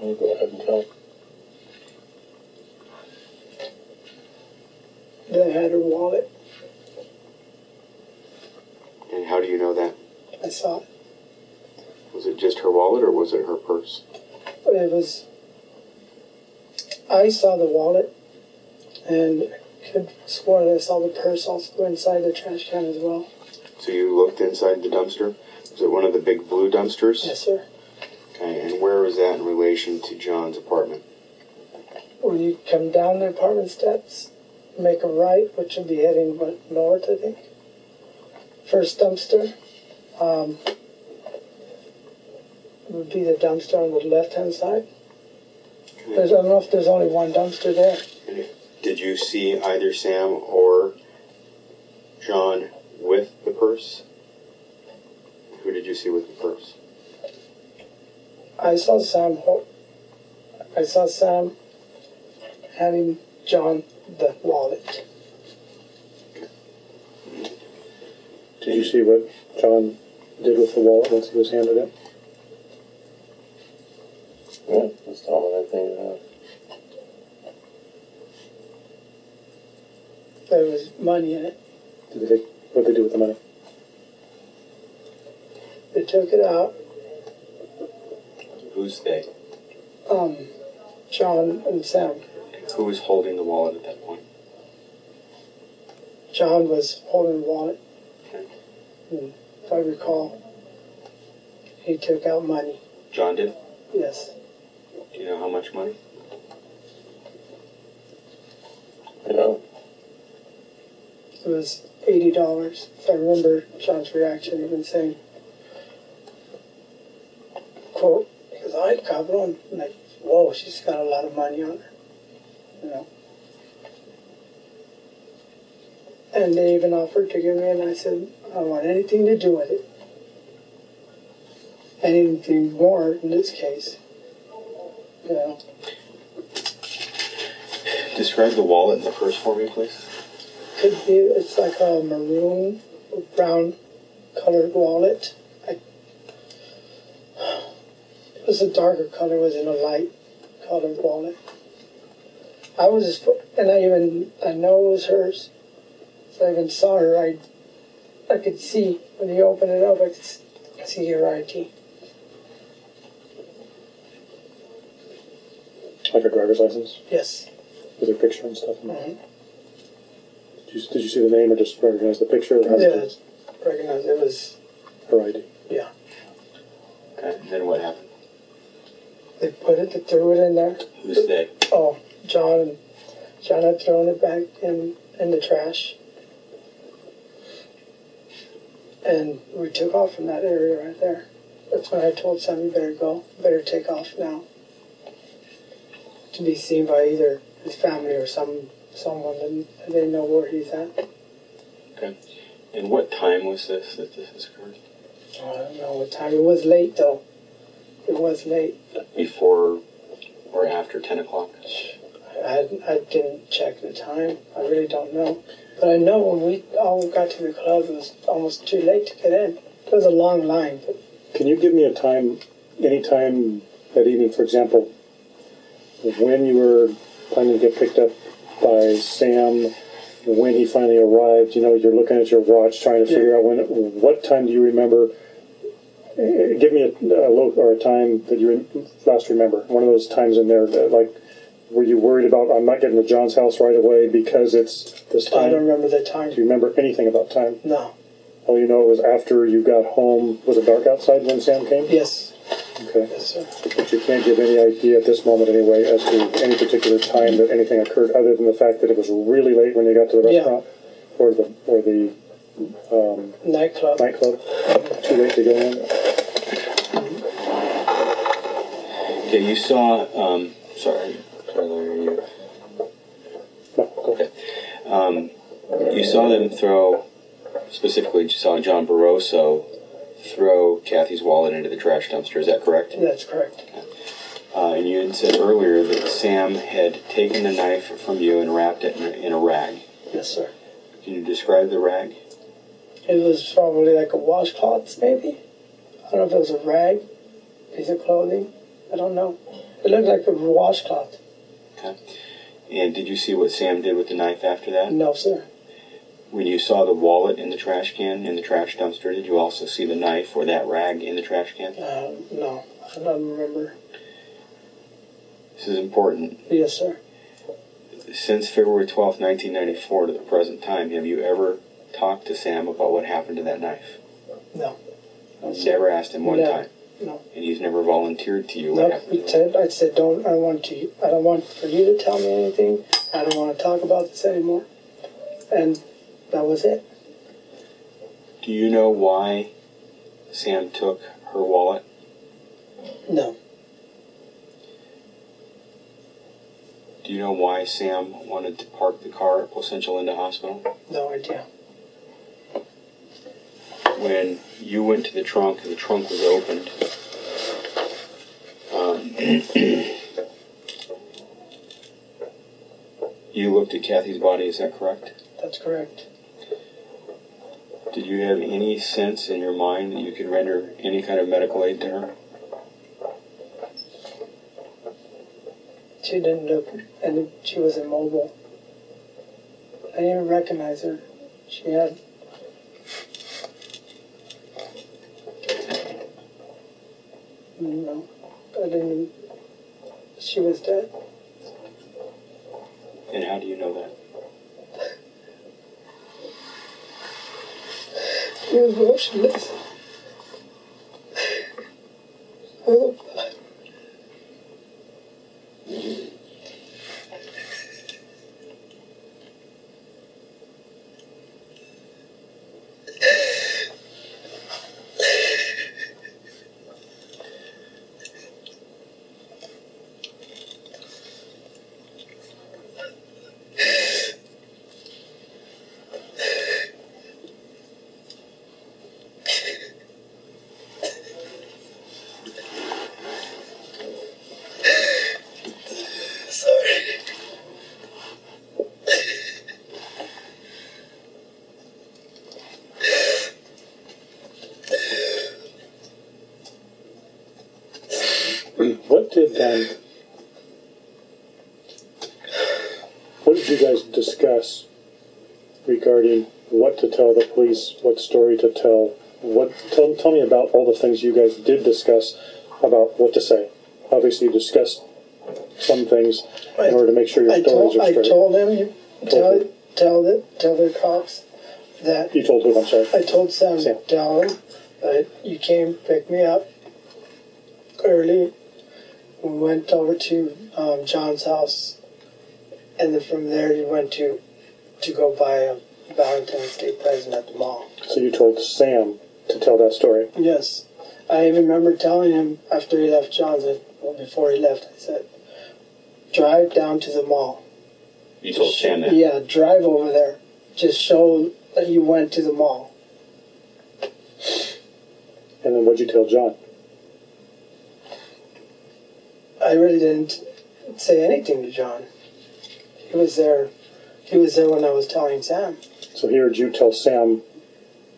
I'll go ahead and tell. They had her wallet. And how do you know that? I saw it. Was it just her wallet or was I saw the wallet, and I could swear that I saw the purse also inside the trash can as well. So you looked inside the dumpster? Was it one of the big blue dumpsters? Yes, sir. Okay, and where was that in relation to John's apartment? When you come down the apartment steps, make a right, which would be heading north, I think. First dumpster um, would be the dumpster on the left-hand side. There's, I don't know if there's only one dumpster there. Did you see either Sam or John with the purse? Who did you see with the purse? I saw Sam. Ho- I saw Sam handing John the wallet. Did you see what John did with the wallet once he was handed it? Yeah, just tell me that thing. Uh, There was money in it. Did they, what did they do with the money? They took it out. Who's they? Um, John and Sam. Who was holding the wallet at that point? John was holding the wallet. Okay. And if I recall, he took out money. John did? Yes. Do you know how much money? you know, It was eighty dollars. I remember John's reaction, even saying, "quote," because I caught on like, "Whoa, she's got a lot of money on her," you know. And they even offered to give me, and I said, "I don't want anything to do with it. Anything more in this case, you know." Describe the wallet in the purse for me, please. Could be it's like a maroon or brown colored wallet. I, it was a darker color, was in a light colored wallet. I was just, and I even I know it was hers. So I even saw her. I I could see when you open it up. I could see her ID. Like a driver's license Yes. with her picture and stuff? Mhm. Did, you, did you see the name or just recognize the picture? Or how did Yeah. Recognize it was. Her ID. Yeah. Okay, and then what happened? They put it. They threw it in there. Who's they? Oh, John, John had thrown it back in, in the trash. And we took off from that area right there. That's when I told Sam, you better go, better take off now. To be seen by either his family or some someone and they know where he's at. Okay. And what time was this that this has occurred? I don't know what time. It was late though. It was late. Before or after 10 o'clock? I, I didn't check the time. I really don't know. But I know when we all got to the club, it was almost too late to get in. It was a long line. But Can you give me a time, any time that evening, for example, when you were planning to get picked up by Sam, when he finally arrived? You know, you're looking at your watch, trying to Yeah. figure out when. What time do you remember? Eh, Give me a, a low or a time that you last remember. One of those times in there, that, like, were you worried about? I'm not getting to John's house right away because it's this time. I don't remember the time. Do you remember anything about time? No. All you know it was after you got home. Was it dark outside when Sam came? Yes. Okay. But you can't give any idea at this moment, anyway, as to any particular time that anything occurred, other than the fact that it was really late when you got to the Yeah. restaurant or the or the um, Nightclub. nightclub. Too late to go in. Okay, you saw, um, sorry, Tyler, you, No, go ahead. um, you saw them throw, specifically, you saw John Barroso throw Kathy's wallet into the trash dumpster, is that correct? That's correct. Uh, and you had said earlier that Sam had taken the knife from you and wrapped it in a, in a rag. Yes, sir. Can you describe the rag? It was probably like a washcloth, maybe. I don't know if it was a rag, piece of clothing. I don't know. It looked like a washcloth. Okay. And did you see what Sam did with the knife after that? No, sir. When you saw the wallet in the trash can, in the trash dumpster, did you also see the knife or that rag in the trash can? Uh, no, I don't remember. This is important. Yes, sir. Since February twelfth, 1994 to the present time, have you ever talked to Sam about what happened to that knife? No. You've never asked him one No. time? No. And he's never volunteered to you what No, he to said, I said, don't, I don't want to, I don't want for you to tell me anything. I don't want to talk about this anymore. And that was it. Do you know why Sam took her wallet? No. Do you know why Sam wanted to park the car at Placentia Linda Hospital? No idea. When you went to the trunk and the trunk was opened, um, [CLEARS THROAT] you looked at Kathy's body, is that correct? That's correct. Did you have any sense in your mind that you could render any kind of medical aid to her? She didn't look, and she was immobile. I didn't even recognize her. She had. No, I didn't. She was dead. And how do you know that? She was motionless. Sorry. What did what did you guys discuss regarding what to tell the police, what story to tell? What tell, tell me about all the things you guys did discuss about what to say. Obviously, you discussed some things in order to make sure your I stories told, are I straight. told him, you tell, who? tell the, tell the cops that you told who? I'm sorry. I told Sam, Sam. tell him that you came pick me up early. We went over to um, John's house, and then from there you went to to go buy a Valentine's Day present at the mall. So you told Sam to tell that story. Yes, I even remember telling him after he left John's. I- Well, before he left, I said, "Drive down to the mall." You told Sam that. Yeah, drive over there. Just show that you went to the mall. And then what'd you tell John? I really didn't say anything to John. He was there. He was there when I was telling Sam. So he heard you tell Sam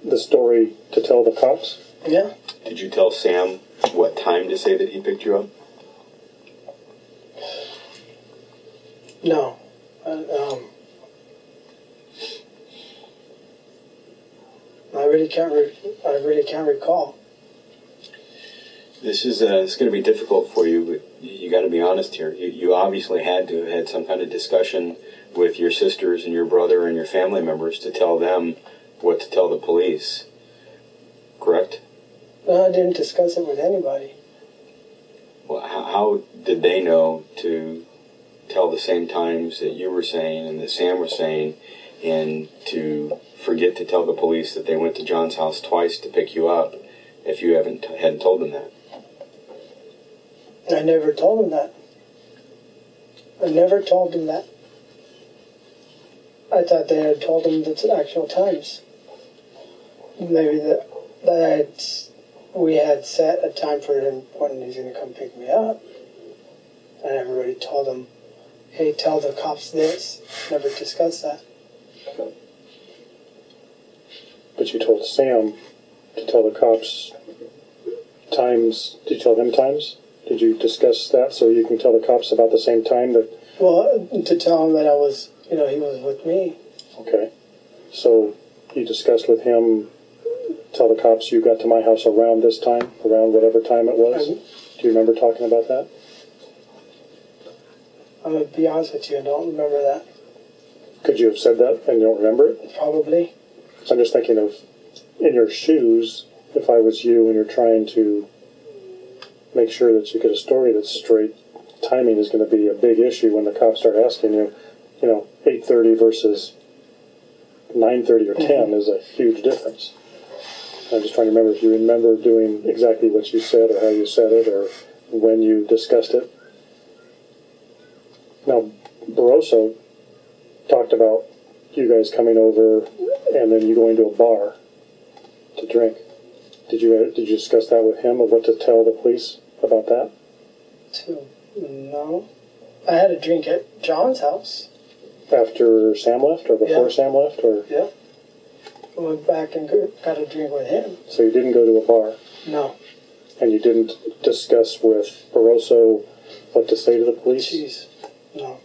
the story to tell the cops. Yeah. Did you tell Sam what time to say that he picked you up? No. Uh, um. I really can't. Re- I really can't recall. This is uh, it's going to be difficult for you, but you got to be honest here. You, you obviously had to have had some kind of discussion with your sisters and your brother and your family members to tell them what to tell the police. Correct? No, I didn't discuss it with anybody. Well, how, how did they know to tell the same times that you were saying and that Sam was saying, and to forget to tell the police that they went to John's house twice to pick you up if you haven't hadn't told them that? I never told him that. I never told him that. I thought they had told him the actual times. Maybe that that I had, we had set a time for him when he's going to come pick me up. I never really told him, hey, tell the cops this. Never discussed that. But you told Sam to tell the cops times. Did you tell them times? Did you discuss that so you can tell the cops about the same time that? Well, to tell him that I was, you know, he was with me. Okay. So you discussed with him. Tell the cops you got to my house around this time, around whatever time it was. Do you remember talking about that? I'm gonna be honest with you. I don't remember that. Could you have said that and you don't remember it? Probably. I'm just thinking of in your shoes, if I was you and you're trying to make sure that you get a story that's straight, timing is going to be a big issue when the cops start asking you, you know, 8.30 versus 9.30 or 10 mm-hmm. is a huge difference. I'm just trying to remember if you remember doing exactly what you said or how you said it or when you discussed it. Now, Barroso talked about you guys coming over and then you going to a bar to drink. Did you did you discuss that with him of what to tell the police about that? Two. No. I had a drink at John's house. After Sam left or before Yeah. Sam left or Yeah. I went back and got a drink with him. so you didn't go to a bar No. and you didn't discuss with Barroso what to say to the police? Jeez. No.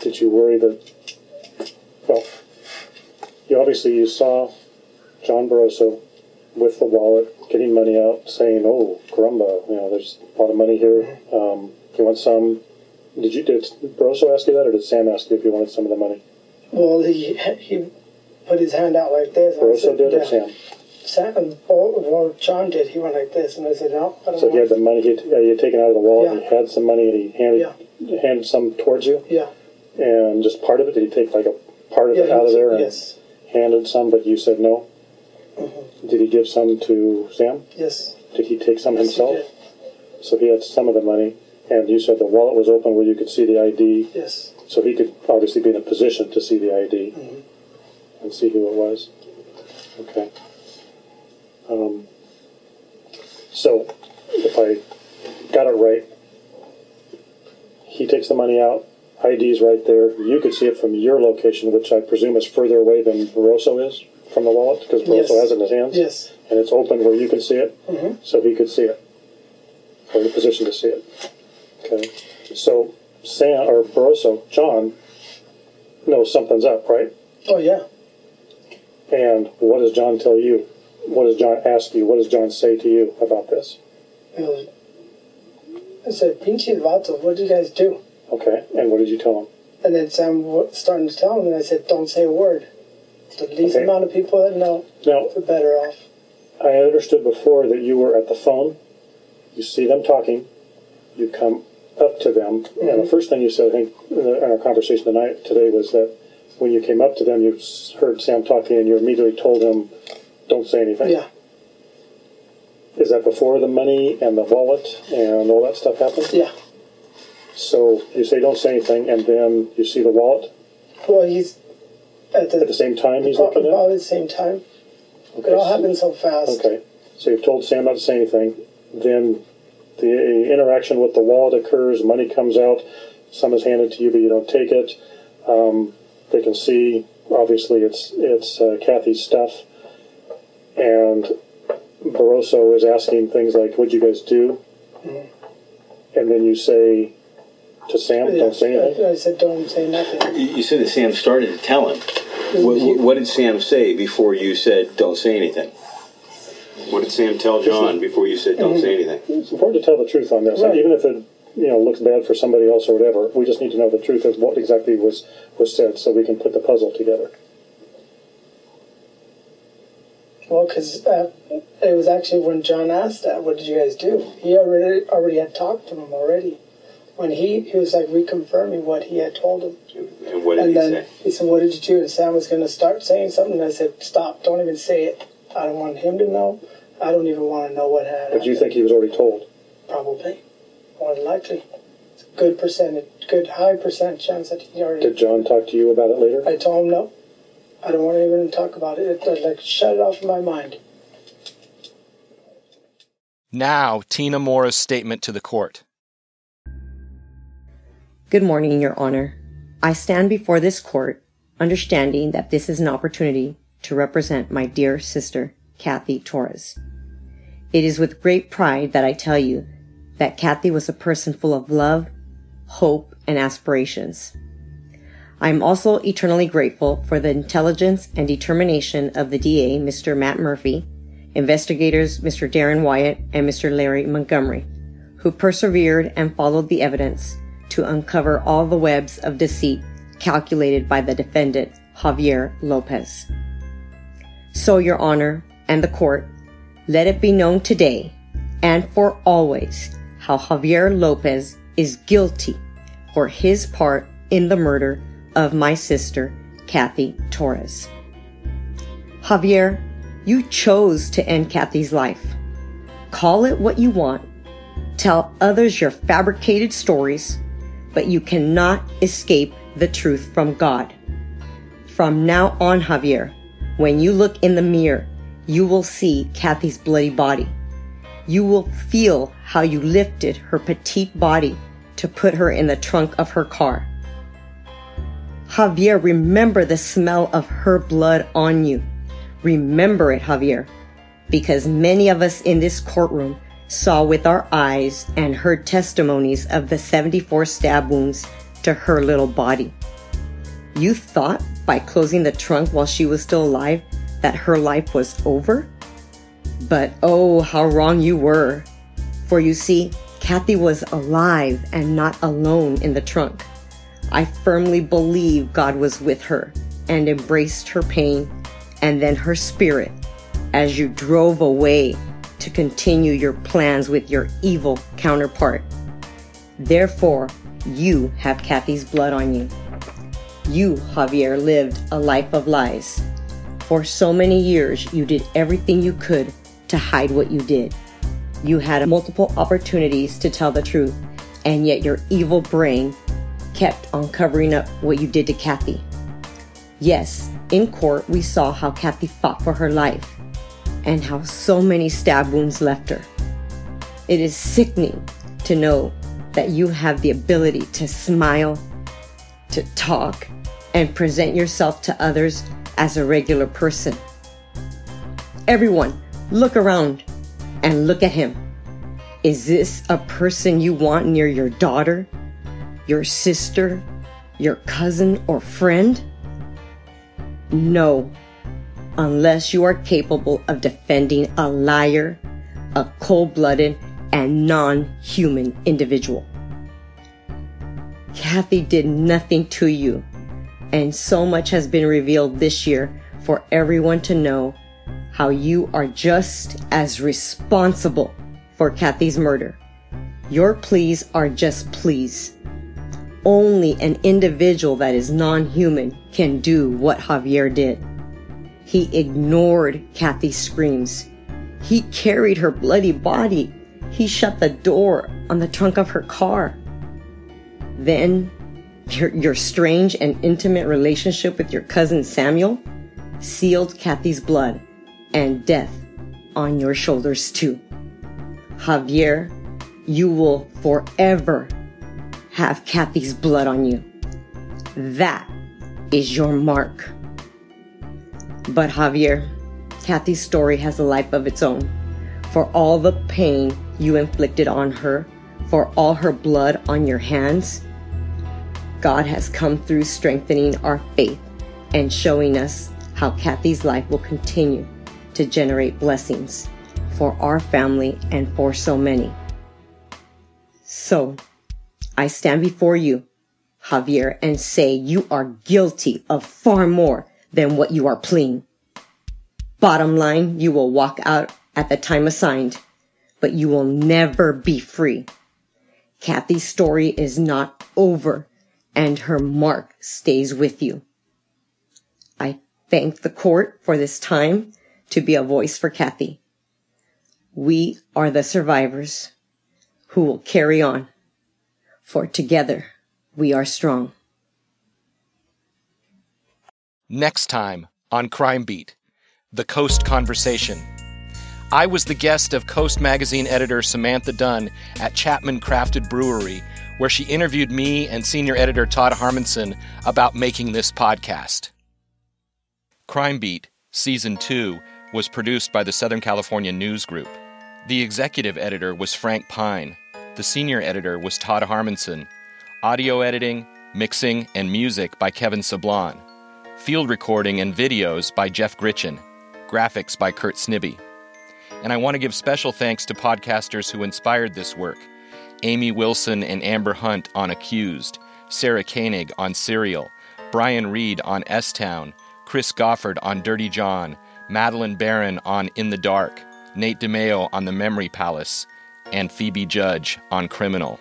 Did you worry that well you obviously you saw John Barroso with the wallet getting money out saying, Oh, caramba, you know, there's a lot of money here. Um, you want some did you did Barroso ask you that or did Sam ask you if you wanted some of the money? Well, he he put his hand out like this. and Barroso said, did or yeah. Sam? Sam, well, well, John did. He went like this, and I said, no, I don't So he had the money he had, he had taken out of the wallet. Yeah. He had some money, and he handed handed some towards you, Yeah, and just part of it. Did he take like a part of yeah, it out of he- there and Yes, handed some, but you said no? Did he give some to Sam? yes, Did he take some yes, himself? So he had some of the money, and you said the wallet was open where you could see the ID, Yes, so he could obviously be in a position to see the ID Mhm. and see who it was. Okay. Um, so, if I got it right, he takes the money out, ID's right there. You could see it from your location, which I presume is further away than Barroso is from the wallet, because Barroso Yes. has it in his hands, yes, and it's open where you can see it, Mhm. so he could see it, or in a position to see it. Okay. So, Sam or Barroso, John, knows something's up, right? oh yeah. And what does John tell you? What does John ask you? What does John say to you about this? I said, Pinche vato, what did you guys do? Okay, and what did you tell him? And then Sam was starting to tell him, and I said, don't say a word. The least Okay. amount of people that know, Now, the better off. I understood before that you were at the phone, you see them talking, you come up to them, and the mm-hmm. first thing you said, I think, uh, in our conversation tonight today was that when you came up to them, you heard Sam talking, and you immediately told him, "Don't say anything." Yeah, Is that before the money and the wallet and all that stuff happened? yeah. So you say, "Don't say anything," and then you see the wallet Well, he's at at the the same time he's looking at. about the same time. Okay, It all happened so fast. Okay, so you've told Sam not to say anything. Then the interaction with the wallet occurs. Money comes out. Some is handed to you, but you don't take it. Um, they can see. Obviously, it's it's uh, Kathy's stuff, and Barroso is asking things like, "What'd you guys do?" And then you say to Sam, Yeah, "Don't say anything." I, I said, don't say nothing. You you said that Sam started to tell him. What, what did Sam say before you said, don't say anything? What did Sam tell John before you said, don't say anything? It's important to tell the truth on this, Right. even if it you know looks bad for somebody else or whatever. We just need to know the truth of what exactly was was said, so we can put the puzzle together. Well, because uh, it was actually when John asked that, what did you guys do? He already already had talked to him already. When he he was like reconfirming what he had told him. And what did and he then say? he said, "What did you do?" And Sam was going to start saying something. And I said, "Stop! Don't even say it. I don't want him to know. I don't even want to know what happened. But you think he was already told? Probably, more than likely. It's a good percentage, good high percent chance that he already. Did John talk to you about it later? I told him no. I don't want to even talk about it. It like shut it off in my mind. Now, Tina Mora's statement to the court. Good morning, Your Honor. I stand before this court understanding that this is an opportunity to represent my dear sister, Kathy Torres. It is with great pride that I tell you that Kathy was a person full of love, hope, and aspirations. I am also eternally grateful for the intelligence and determination of the DA, Mr. Matt Murphy, investigators Mr. Darren Wyatt and Mr. Larry Montgomery, who persevered and followed the evidence to uncover all the webs of deceit calculated by the defendant, Xavier Lopez. So, Your Honor and the court, let it be known today and for always how Xavier Lopez is guilty for his part in the murder of my sister, Kathy Torres. Xavier, you chose to end Kathy's life. Call it what you want. Tell others your fabricated stories, but you cannot escape the truth from God. From now on, Xavier, when you look in the mirror, you will see Kathy's bloody body. You will feel how you lifted her petite body to put her in the trunk of her car. Xavier, remember the smell of her blood on you. Remember it, Xavier, because many of us in this courtroom saw with our eyes and heard testimonies of the 74 stab wounds to her little body. You thought by closing the trunk while she was still alive that her life was over? But oh, how wrong you were. For you see, Kathy was alive and not alone in the trunk. I firmly believe God was with her and embraced her pain and then her spirit as you drove away to continue your plans with your evil counterpart. Therefore, you have Kathy's blood on you. You, Xavier, lived a life of lies. For so many years, you did everything you could to hide what you did. You had multiple opportunities to tell the truth, and yet your evil brain kept on covering up what you did to Kathy. Yes, in court, we saw how Kathy fought for her life and how so many stab wounds left her. It is sickening to know that you have the ability to smile, to talk, and present yourself to others as a regular person. Everyone, look around and look at him. Is this a person you want near your daughter, your sister, your cousin, or friend? No, unless you are capable of defending a liar, a cold blooded, and non human individual. Kathy did nothing to you, and so much has been revealed this year for everyone to know how you are just as responsible for Kathy's murder. Your pleas are just pleas. Only an individual that is non human can do what Xavier did. He ignored Kathy's screams. He carried her bloody body. He shut the door on the trunk of her car. Then, your, your strange and intimate relationship with your cousin Samuel sealed Kathy's blood and death on your shoulders too. Xavier, you will forever have Kathy's blood on you. That is your mark. But Xavier, Kathy's story has a life of its own. For all the pain you inflicted on her, for all her blood on your hands, God has come through strengthening our faith and showing us how Kathy's life will continue to generate blessings for our family and for so many. So, I stand before you, Xavier, and say you are guilty of far more than what you are pleading. Bottom line, you will walk out at the time assigned, but you will never be free. Kathy's story is not over and her mark stays with you. I thank the court for this time to be a voice for Kathy. We are the survivors who will carry on for together we are strong. Next time on Crime Beat, The Coast Conversation. I was the guest of Coast Magazine editor Samantha Dunn at Chapman Crafted Brewery, where she interviewed me and senior editor Todd Harmonson about making this podcast. Crime Beat, Season 2, was produced by the Southern California News Group. The executive editor was Frank Pine. The senior editor was Todd Harmonson. Audio editing, mixing, and music by Kevin Sablan. Field recording and videos by Jeff Gritchen. Graphics by Kurt Snibbe. And I want to give special thanks to podcasters who inspired this work, Amy Wilson and Amber Hunt on Accused, Sarah Koenig on Serial, Brian Reed on S Town, Chris Goffard on Dirty John, Madeleine Baran on In the Dark, Nate DeMeo on The Memory Palace, and Phoebe Judge on Criminal.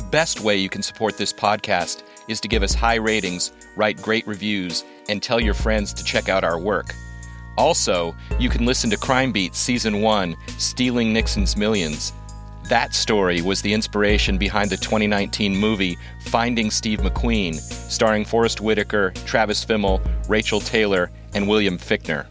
The best way you can support this podcast is to give us high ratings, write great reviews, and tell your friends to check out our work. Also, you can listen to Crime Beat Season 1 Stealing Nixon's Millions. That story was the inspiration behind the 2019 movie Finding Steve McQueen, starring Forest Whitaker, Travis Fimmel, Rachel Taylor, and William Fichtner.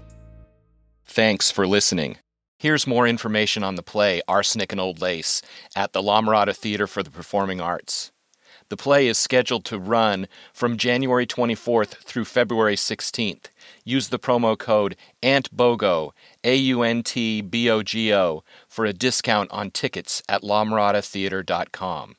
Thanks for listening. Here's more information on the play Arsenic and Old Lace at the La Mirada Theater for the Performing Arts. The play is scheduled to run from January 24th through February 16th. Use the promo code AUNTBOGO, A U N T B O G O, for a discount on tickets at lamiradatheater.com.